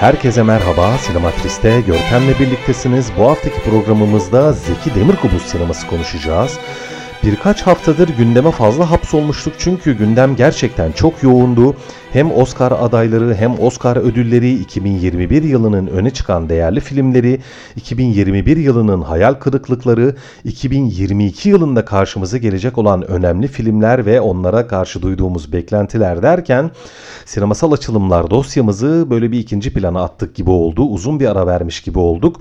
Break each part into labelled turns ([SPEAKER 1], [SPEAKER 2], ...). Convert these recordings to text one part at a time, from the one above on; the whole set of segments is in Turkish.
[SPEAKER 1] Herkese merhaba, Sinematris'te Görkem'le birliktesiniz. Bu haftaki programımızda Zeki Demirkubuz sineması konuşacağız. Birkaç haftadır gündeme fazla hapsolmuştuk çünkü gündem gerçekten çok yoğundu. Hem Oscar adayları hem Oscar ödülleri, 2021 yılının öne çıkan değerli filmleri, 2021 yılının hayal kırıklıkları, 2022 yılında karşımıza gelecek olan önemli filmler ve onlara karşı duyduğumuz beklentiler derken sinemasal açılımlar dosyamızı böyle bir ikinci plana attık gibi oldu. Uzun bir ara vermiş gibi olduk.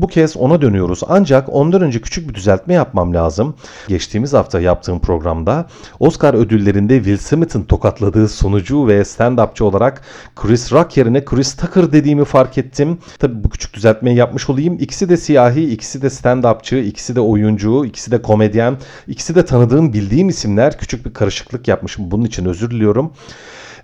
[SPEAKER 1] Bu kez ona dönüyoruz. Ancak ondan önce küçük bir düzeltme yapmam lazım. Geçtiğimiz hafta yaptığım programda Oscar ödüllerinde Will Smith'in tokatladığı sunucu ve stand-upçı olarak Chris Rock yerine Chris Tucker dediğimi fark ettim. Tabi bu küçük düzeltmeyi yapmış olayım. İkisi de siyahi, ikisi de stand-upçı, ikisi de oyuncu, ikisi de komedyen, ikisi de tanıdığım, bildiğim isimler. Küçük bir karışıklık yapmışım. Bunun için özür diliyorum.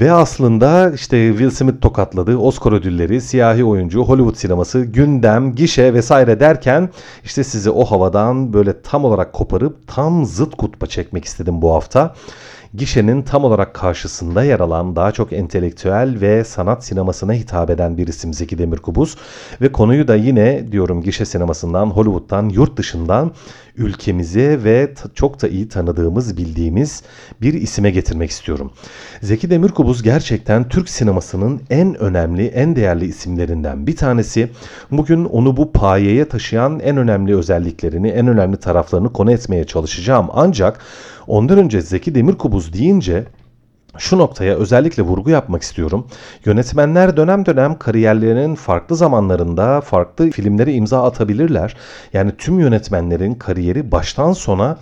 [SPEAKER 1] Ve aslında işte Will Smith tokatladı, Oscar ödülleri, siyahi oyuncu, Hollywood sineması, gündem, gişe vesaire derken işte sizi o havadan böyle tam olarak koparıp tam zıt kutba çekmek istedim bu hafta gişenin tam olarak karşısında yer alan daha çok entelektüel ve sanat sinemasına hitap eden bir isim Zeki Demirkubuz. Ve konuyu da yine diyorum gişe sinemasından, Hollywood'dan, yurt dışından ülkemize ve çok da iyi tanıdığımız, bildiğimiz bir isime getirmek istiyorum. Zeki Demirkubuz gerçekten Türk sinemasının en önemli, en değerli isimlerinden bir tanesi. Bugün onu bu payeye taşıyan en önemli özelliklerini, en önemli taraflarını konu etmeye çalışacağım. Ancak ondan önce Zeki Demirkubuz deyince şu noktaya özellikle vurgu yapmak istiyorum. Yönetmenler dönem dönem kariyerlerinin farklı zamanlarında farklı filmlere imza atabilirler. Yani tüm yönetmenlerin kariyeri baştan sona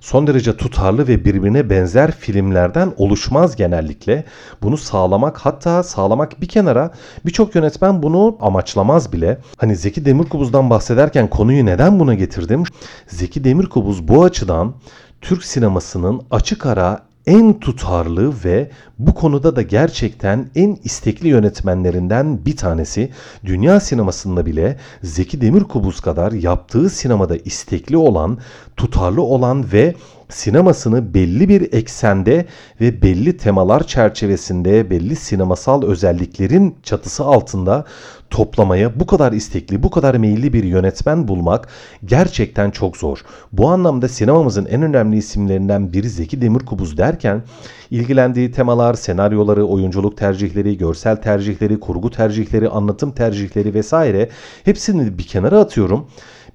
[SPEAKER 1] son derece tutarlı ve birbirine benzer filmlerden oluşmaz genellikle. Bunu sağlamak hatta sağlamak bir kenara birçok yönetmen bunu amaçlamaz bile. Hani Zeki Demirkubuz'dan bahsederken konuyu neden buna getirdim? Zeki Demirkubuz bu açıdan Türk sinemasının açık ara en tutarlı ve bu konuda da gerçekten en istekli yönetmenlerinden bir tanesi. Dünya sinemasında bile Zeki Demirkubuz kadar yaptığı sinemada istekli olan, tutarlı olan ve sinemasını belli bir eksende ve belli temalar çerçevesinde belli sinemasal özelliklerin çatısı altında toplamaya bu kadar istekli, bu kadar meyilli bir yönetmen bulmak gerçekten çok zor. Bu anlamda sinemamızın en önemli isimlerinden biri Zeki Demirkubuz derken ilgilendiği temalar, senaryoları, oyunculuk tercihleri, görsel tercihleri, kurgu tercihleri, anlatım tercihleri vesaire hepsini bir kenara atıyorum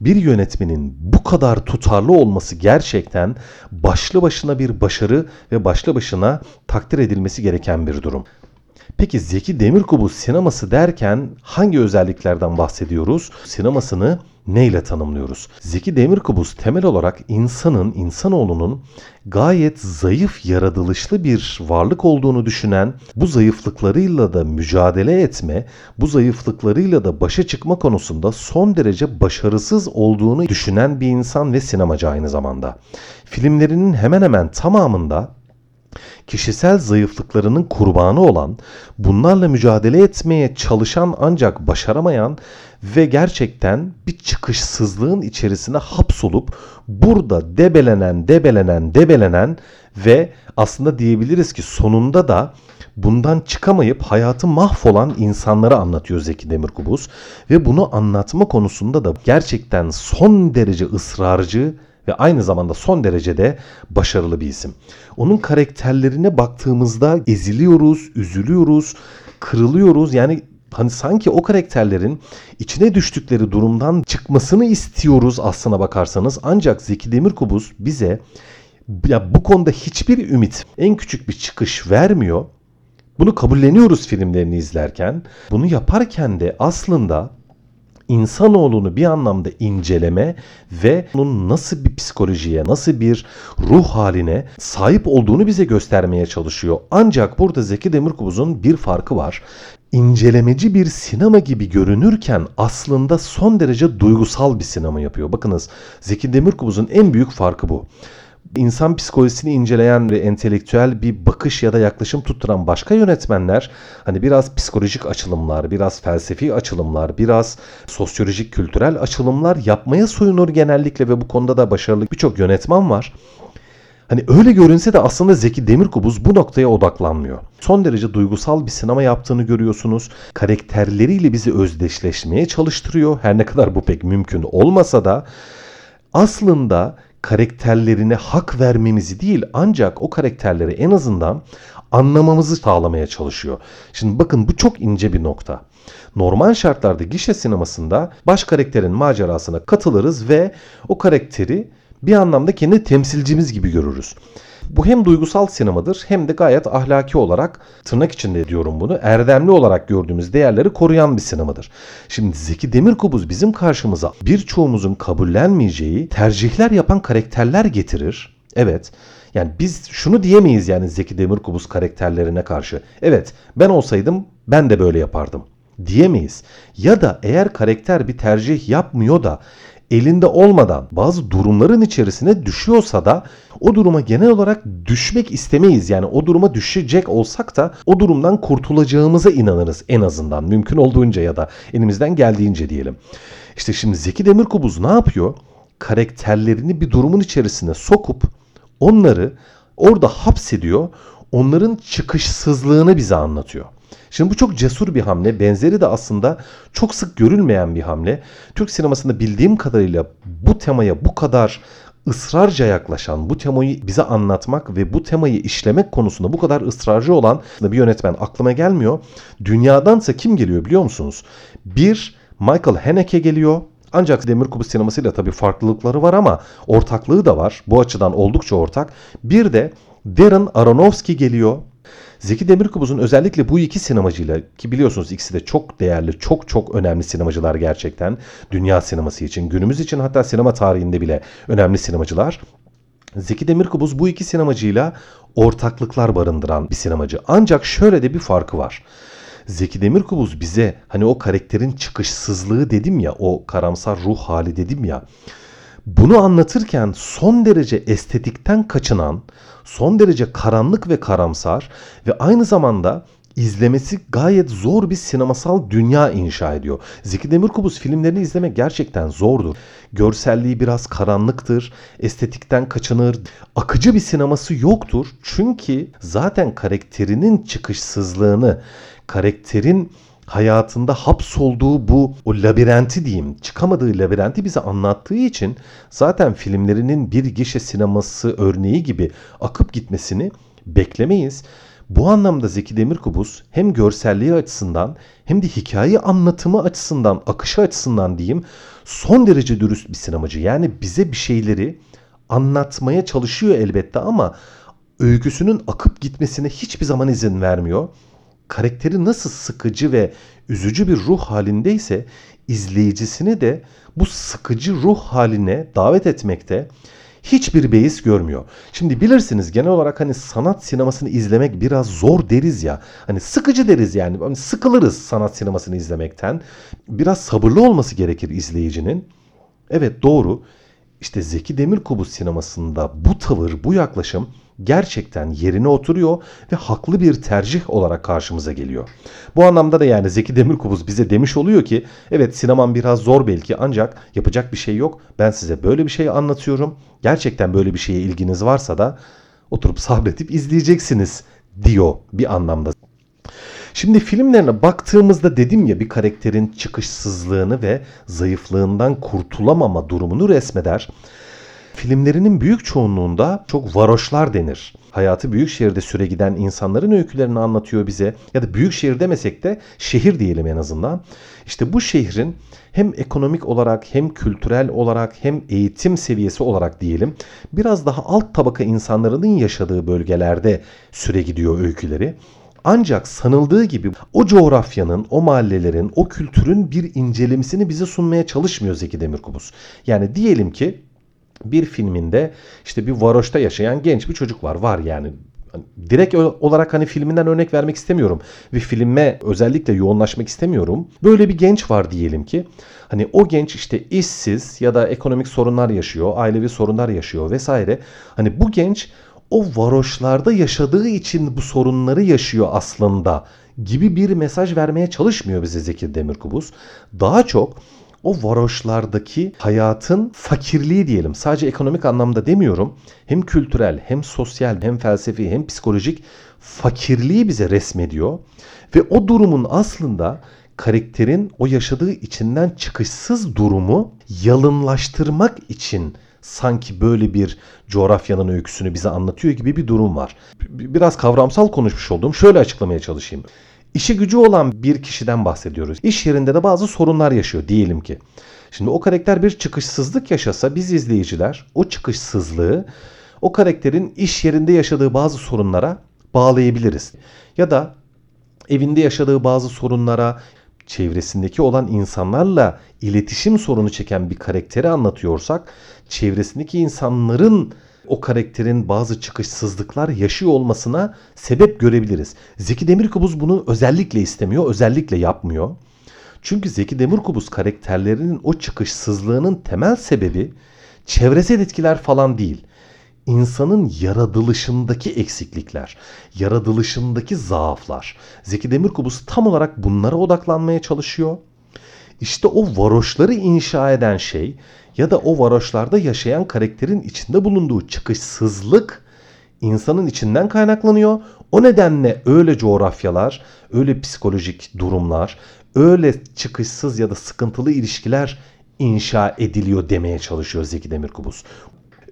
[SPEAKER 1] bir yönetmenin bu kadar tutarlı olması gerçekten başlı başına bir başarı ve başlı başına takdir edilmesi gereken bir durum. Peki Zeki Demirkubuz sineması derken hangi özelliklerden bahsediyoruz? Sinemasını neyle tanımlıyoruz? Zeki Demirkubuz temel olarak insanın, insanoğlunun gayet zayıf yaratılışlı bir varlık olduğunu düşünen, bu zayıflıklarıyla da mücadele etme, bu zayıflıklarıyla da başa çıkma konusunda son derece başarısız olduğunu düşünen bir insan ve sinemacı aynı zamanda. Filmlerinin hemen hemen tamamında kişisel zayıflıklarının kurbanı olan, bunlarla mücadele etmeye çalışan ancak başaramayan ve gerçekten bir çıkışsızlığın içerisine hapsolup burada debelenen, debelenen, debelenen ve aslında diyebiliriz ki sonunda da bundan çıkamayıp hayatı mahvolan insanları anlatıyor Zeki Demirkubuz. Ve bunu anlatma konusunda da gerçekten son derece ısrarcı ve aynı zamanda son derecede başarılı bir isim. Onun karakterlerine baktığımızda eziliyoruz, üzülüyoruz, kırılıyoruz. Yani hani sanki o karakterlerin içine düştükleri durumdan çıkmasını istiyoruz aslına bakarsanız. Ancak Zeki Demirkubuz bize ya bu konuda hiçbir ümit, en küçük bir çıkış vermiyor. Bunu kabulleniyoruz filmlerini izlerken. Bunu yaparken de aslında insanoğlunu bir anlamda inceleme ve onun nasıl bir psikolojiye, nasıl bir ruh haline sahip olduğunu bize göstermeye çalışıyor. Ancak burada Zeki Demirkubuz'un bir farkı var. İncelemeci bir sinema gibi görünürken aslında son derece duygusal bir sinema yapıyor. Bakınız Zeki Demirkubuz'un en büyük farkı bu insan psikolojisini inceleyen ve entelektüel bir bakış ya da yaklaşım tutturan başka yönetmenler hani biraz psikolojik açılımlar, biraz felsefi açılımlar, biraz sosyolojik kültürel açılımlar yapmaya soyunur genellikle ve bu konuda da başarılı birçok yönetmen var. Hani öyle görünse de aslında Zeki Demirkubuz bu noktaya odaklanmıyor. Son derece duygusal bir sinema yaptığını görüyorsunuz. Karakterleriyle bizi özdeşleşmeye çalıştırıyor. Her ne kadar bu pek mümkün olmasa da aslında karakterlerine hak vermemizi değil ancak o karakterleri en azından anlamamızı sağlamaya çalışıyor. Şimdi bakın bu çok ince bir nokta. Normal şartlarda gişe sinemasında baş karakterin macerasına katılırız ve o karakteri bir anlamda kendi temsilcimiz gibi görürüz. Bu hem duygusal sinemadır hem de gayet ahlaki olarak tırnak içinde diyorum bunu erdemli olarak gördüğümüz değerleri koruyan bir sinemadır. Şimdi Zeki Demirkubuz bizim karşımıza birçoğumuzun kabullenmeyeceği tercihler yapan karakterler getirir. Evet yani biz şunu diyemeyiz yani Zeki Demirkubuz karakterlerine karşı. Evet ben olsaydım ben de böyle yapardım diyemeyiz. Ya da eğer karakter bir tercih yapmıyor da elinde olmadan bazı durumların içerisine düşüyorsa da o duruma genel olarak düşmek istemeyiz. Yani o duruma düşecek olsak da o durumdan kurtulacağımıza inanırız en azından mümkün olduğunca ya da elimizden geldiğince diyelim. İşte şimdi Zeki Demirkubuz ne yapıyor? Karakterlerini bir durumun içerisine sokup onları orada hapsediyor. Onların çıkışsızlığını bize anlatıyor. Şimdi bu çok cesur bir hamle. Benzeri de aslında çok sık görülmeyen bir hamle. Türk sinemasında bildiğim kadarıyla bu temaya bu kadar ısrarca yaklaşan, bu temayı bize anlatmak ve bu temayı işlemek konusunda bu kadar ısrarcı olan bir yönetmen aklıma gelmiyor. Dünyadansa kim geliyor biliyor musunuz? Bir Michael Haneke geliyor. Ancak Demir Kubus sinemasıyla tabii farklılıkları var ama ortaklığı da var. Bu açıdan oldukça ortak. Bir de Darren Aronofsky geliyor. Zeki Demirkubuz'un özellikle bu iki sinemacıyla ki biliyorsunuz ikisi de çok değerli, çok çok önemli sinemacılar gerçekten. Dünya sineması için, günümüz için hatta sinema tarihinde bile önemli sinemacılar. Zeki Demirkubuz bu iki sinemacıyla ortaklıklar barındıran bir sinemacı. Ancak şöyle de bir farkı var. Zeki Demirkubuz bize hani o karakterin çıkışsızlığı dedim ya, o karamsar ruh hali dedim ya. Bunu anlatırken son derece estetikten kaçınan, son derece karanlık ve karamsar ve aynı zamanda izlemesi gayet zor bir sinemasal dünya inşa ediyor. Zeki Demirkubuz filmlerini izlemek gerçekten zordur. Görselliği biraz karanlıktır, estetikten kaçınır, akıcı bir sineması yoktur. Çünkü zaten karakterinin çıkışsızlığını, karakterin hayatında hapsolduğu bu o labirenti diyeyim, çıkamadığı labirenti bize anlattığı için zaten filmlerinin bir gişe sineması örneği gibi akıp gitmesini beklemeyiz. Bu anlamda Zeki Demirkubuz hem görselliği açısından hem de hikaye anlatımı açısından, akışı açısından diyeyim son derece dürüst bir sinemacı. Yani bize bir şeyleri anlatmaya çalışıyor elbette ama öyküsünün akıp gitmesine hiçbir zaman izin vermiyor karakteri nasıl sıkıcı ve üzücü bir ruh halindeyse izleyicisini de bu sıkıcı ruh haline davet etmekte hiçbir beis görmüyor. Şimdi bilirsiniz genel olarak hani sanat sinemasını izlemek biraz zor deriz ya. Hani sıkıcı deriz yani. Hani sıkılırız sanat sinemasını izlemekten. Biraz sabırlı olması gerekir izleyicinin. Evet doğru. İşte Zeki Demirkubuz sinemasında bu tavır, bu yaklaşım gerçekten yerine oturuyor ve haklı bir tercih olarak karşımıza geliyor. Bu anlamda da yani Zeki Demirkubuz bize demiş oluyor ki evet sinemam biraz zor belki ancak yapacak bir şey yok. Ben size böyle bir şey anlatıyorum. Gerçekten böyle bir şeye ilginiz varsa da oturup sabredip izleyeceksiniz diyor bir anlamda. Şimdi filmlerine baktığımızda dedim ya bir karakterin çıkışsızlığını ve zayıflığından kurtulamama durumunu resmeder. Filmlerinin büyük çoğunluğunda çok varoşlar denir. Hayatı büyük şehirde süre giden insanların öykülerini anlatıyor bize. Ya da büyük şehir demesek de şehir diyelim en azından. İşte bu şehrin hem ekonomik olarak hem kültürel olarak hem eğitim seviyesi olarak diyelim biraz daha alt tabaka insanların yaşadığı bölgelerde süre gidiyor öyküleri. Ancak sanıldığı gibi o coğrafyanın, o mahallelerin, o kültürün bir incelemesini bize sunmaya çalışmıyor Zeki Demirkubuz. Yani diyelim ki bir filminde işte bir varoşta yaşayan genç bir çocuk var. Var yani hani direkt olarak hani filminden örnek vermek istemiyorum. Bir filme özellikle yoğunlaşmak istemiyorum. Böyle bir genç var diyelim ki. Hani o genç işte işsiz ya da ekonomik sorunlar yaşıyor, ailevi sorunlar yaşıyor vesaire. Hani bu genç o varoşlarda yaşadığı için bu sorunları yaşıyor aslında gibi bir mesaj vermeye çalışmıyor bize Zeki Demirkubuz. Daha çok o varoşlardaki hayatın fakirliği diyelim. Sadece ekonomik anlamda demiyorum. Hem kültürel, hem sosyal, hem felsefi, hem psikolojik fakirliği bize resmediyor. Ve o durumun aslında karakterin o yaşadığı içinden çıkışsız durumu yalınlaştırmak için sanki böyle bir coğrafyanın öyküsünü bize anlatıyor gibi bir durum var. Biraz kavramsal konuşmuş oldum. Şöyle açıklamaya çalışayım. İşi gücü olan bir kişiden bahsediyoruz. İş yerinde de bazı sorunlar yaşıyor diyelim ki. Şimdi o karakter bir çıkışsızlık yaşasa biz izleyiciler o çıkışsızlığı o karakterin iş yerinde yaşadığı bazı sorunlara bağlayabiliriz. Ya da evinde yaşadığı bazı sorunlara, çevresindeki olan insanlarla iletişim sorunu çeken bir karakteri anlatıyorsak, çevresindeki insanların o karakterin bazı çıkışsızlıklar yaşıyor olmasına sebep görebiliriz. Zeki Demirkubuz bunu özellikle istemiyor, özellikle yapmıyor. Çünkü Zeki Demirkubuz karakterlerinin o çıkışsızlığının temel sebebi çevresel etkiler falan değil. İnsanın yaratılışındaki eksiklikler, yaratılışındaki zaaflar. Zeki Demirkubuz tam olarak bunlara odaklanmaya çalışıyor. İşte o varoşları inşa eden şey ya da o varoşlarda yaşayan karakterin içinde bulunduğu çıkışsızlık insanın içinden kaynaklanıyor. O nedenle öyle coğrafyalar, öyle psikolojik durumlar, öyle çıkışsız ya da sıkıntılı ilişkiler inşa ediliyor demeye çalışıyor Zeki Demirkubuz.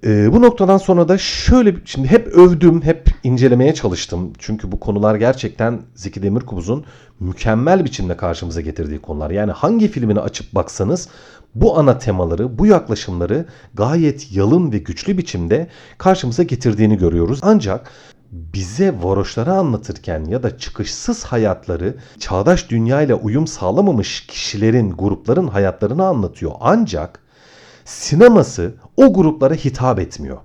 [SPEAKER 1] Ee, bu noktadan sonra da şöyle şimdi hep övdüm, hep incelemeye çalıştım. Çünkü bu konular gerçekten Zeki Demirkubuz'un mükemmel biçimde karşımıza getirdiği konular. Yani hangi filmini açıp baksanız bu ana temaları, bu yaklaşımları gayet yalın ve güçlü biçimde karşımıza getirdiğini görüyoruz. Ancak bize varoşları anlatırken ya da çıkışsız hayatları çağdaş dünyayla uyum sağlamamış kişilerin, grupların hayatlarını anlatıyor. Ancak sineması o gruplara hitap etmiyor.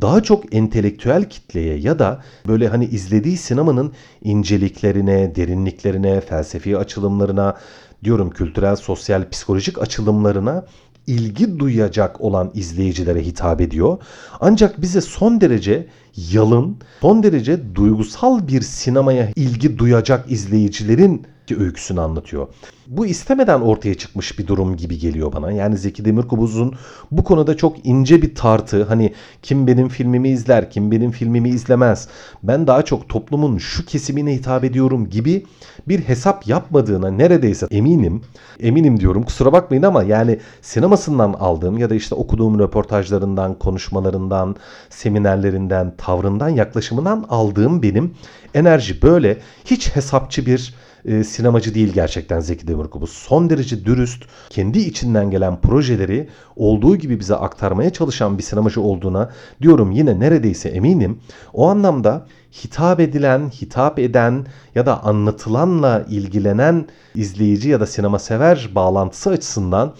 [SPEAKER 1] Daha çok entelektüel kitleye ya da böyle hani izlediği sinemanın inceliklerine, derinliklerine, felsefi açılımlarına, diyorum kültürel, sosyal, psikolojik açılımlarına ilgi duyacak olan izleyicilere hitap ediyor. Ancak bize son derece yalın, son derece duygusal bir sinemaya ilgi duyacak izleyicilerin öyküsünü anlatıyor. Bu istemeden ortaya çıkmış bir durum gibi geliyor bana. Yani Zeki Demirkubuz'un bu konuda çok ince bir tartı. Hani kim benim filmimi izler, kim benim filmimi izlemez. Ben daha çok toplumun şu kesimine hitap ediyorum gibi bir hesap yapmadığına neredeyse eminim. Eminim diyorum kusura bakmayın ama yani sinemasından aldığım ya da işte okuduğum röportajlarından, konuşmalarından, seminerlerinden, tavrından, yaklaşımından aldığım benim enerji böyle hiç hesapçı bir e, sinemacı değil gerçekten Zeki Demirkubuz. Son derece dürüst, kendi içinden gelen projeleri olduğu gibi bize aktarmaya çalışan bir sinemacı olduğuna diyorum yine neredeyse eminim. O anlamda hitap edilen, hitap eden ya da anlatılanla ilgilenen izleyici ya da sinema sever bağlantısı açısından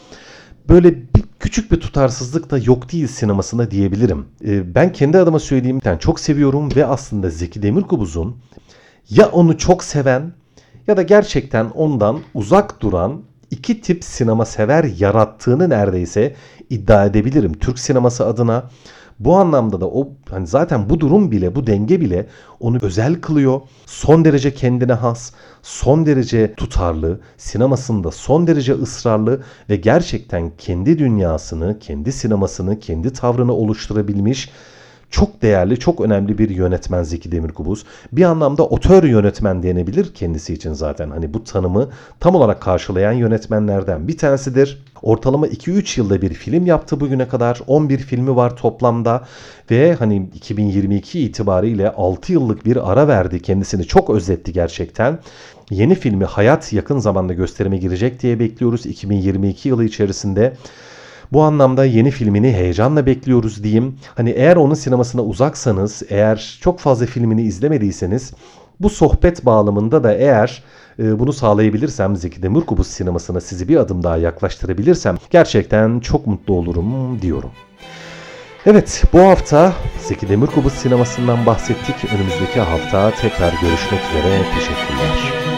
[SPEAKER 1] böyle bir küçük bir tutarsızlık da yok değil sinemasında diyebilirim. E, ben kendi adıma söyleyeyimden çok seviyorum ve aslında Zeki Demirkubuz'un ya onu çok seven ya da gerçekten ondan uzak duran iki tip sinema sever yarattığını neredeyse iddia edebilirim. Türk sineması adına bu anlamda da o hani zaten bu durum bile bu denge bile onu özel kılıyor. Son derece kendine has, son derece tutarlı, sinemasında son derece ısrarlı ve gerçekten kendi dünyasını, kendi sinemasını, kendi tavrını oluşturabilmiş çok değerli, çok önemli bir yönetmen Zeki Demirkubuz. Bir anlamda otör yönetmen denebilir kendisi için zaten. Hani bu tanımı tam olarak karşılayan yönetmenlerden bir tanesidir. Ortalama 2-3 yılda bir film yaptı bugüne kadar. 11 filmi var toplamda ve hani 2022 itibariyle 6 yıllık bir ara verdi. Kendisini çok özletti gerçekten. Yeni filmi Hayat yakın zamanda gösterime girecek diye bekliyoruz 2022 yılı içerisinde. Bu anlamda yeni filmini heyecanla bekliyoruz diyeyim. Hani eğer onun sinemasına uzaksanız, eğer çok fazla filmini izlemediyseniz bu sohbet bağlamında da eğer e, bunu sağlayabilirsem Zeki Demirkubuz sinemasına sizi bir adım daha yaklaştırabilirsem gerçekten çok mutlu olurum diyorum. Evet bu hafta Zeki Demirkubuz sinemasından bahsettik. Önümüzdeki hafta tekrar görüşmek üzere. Teşekkürler.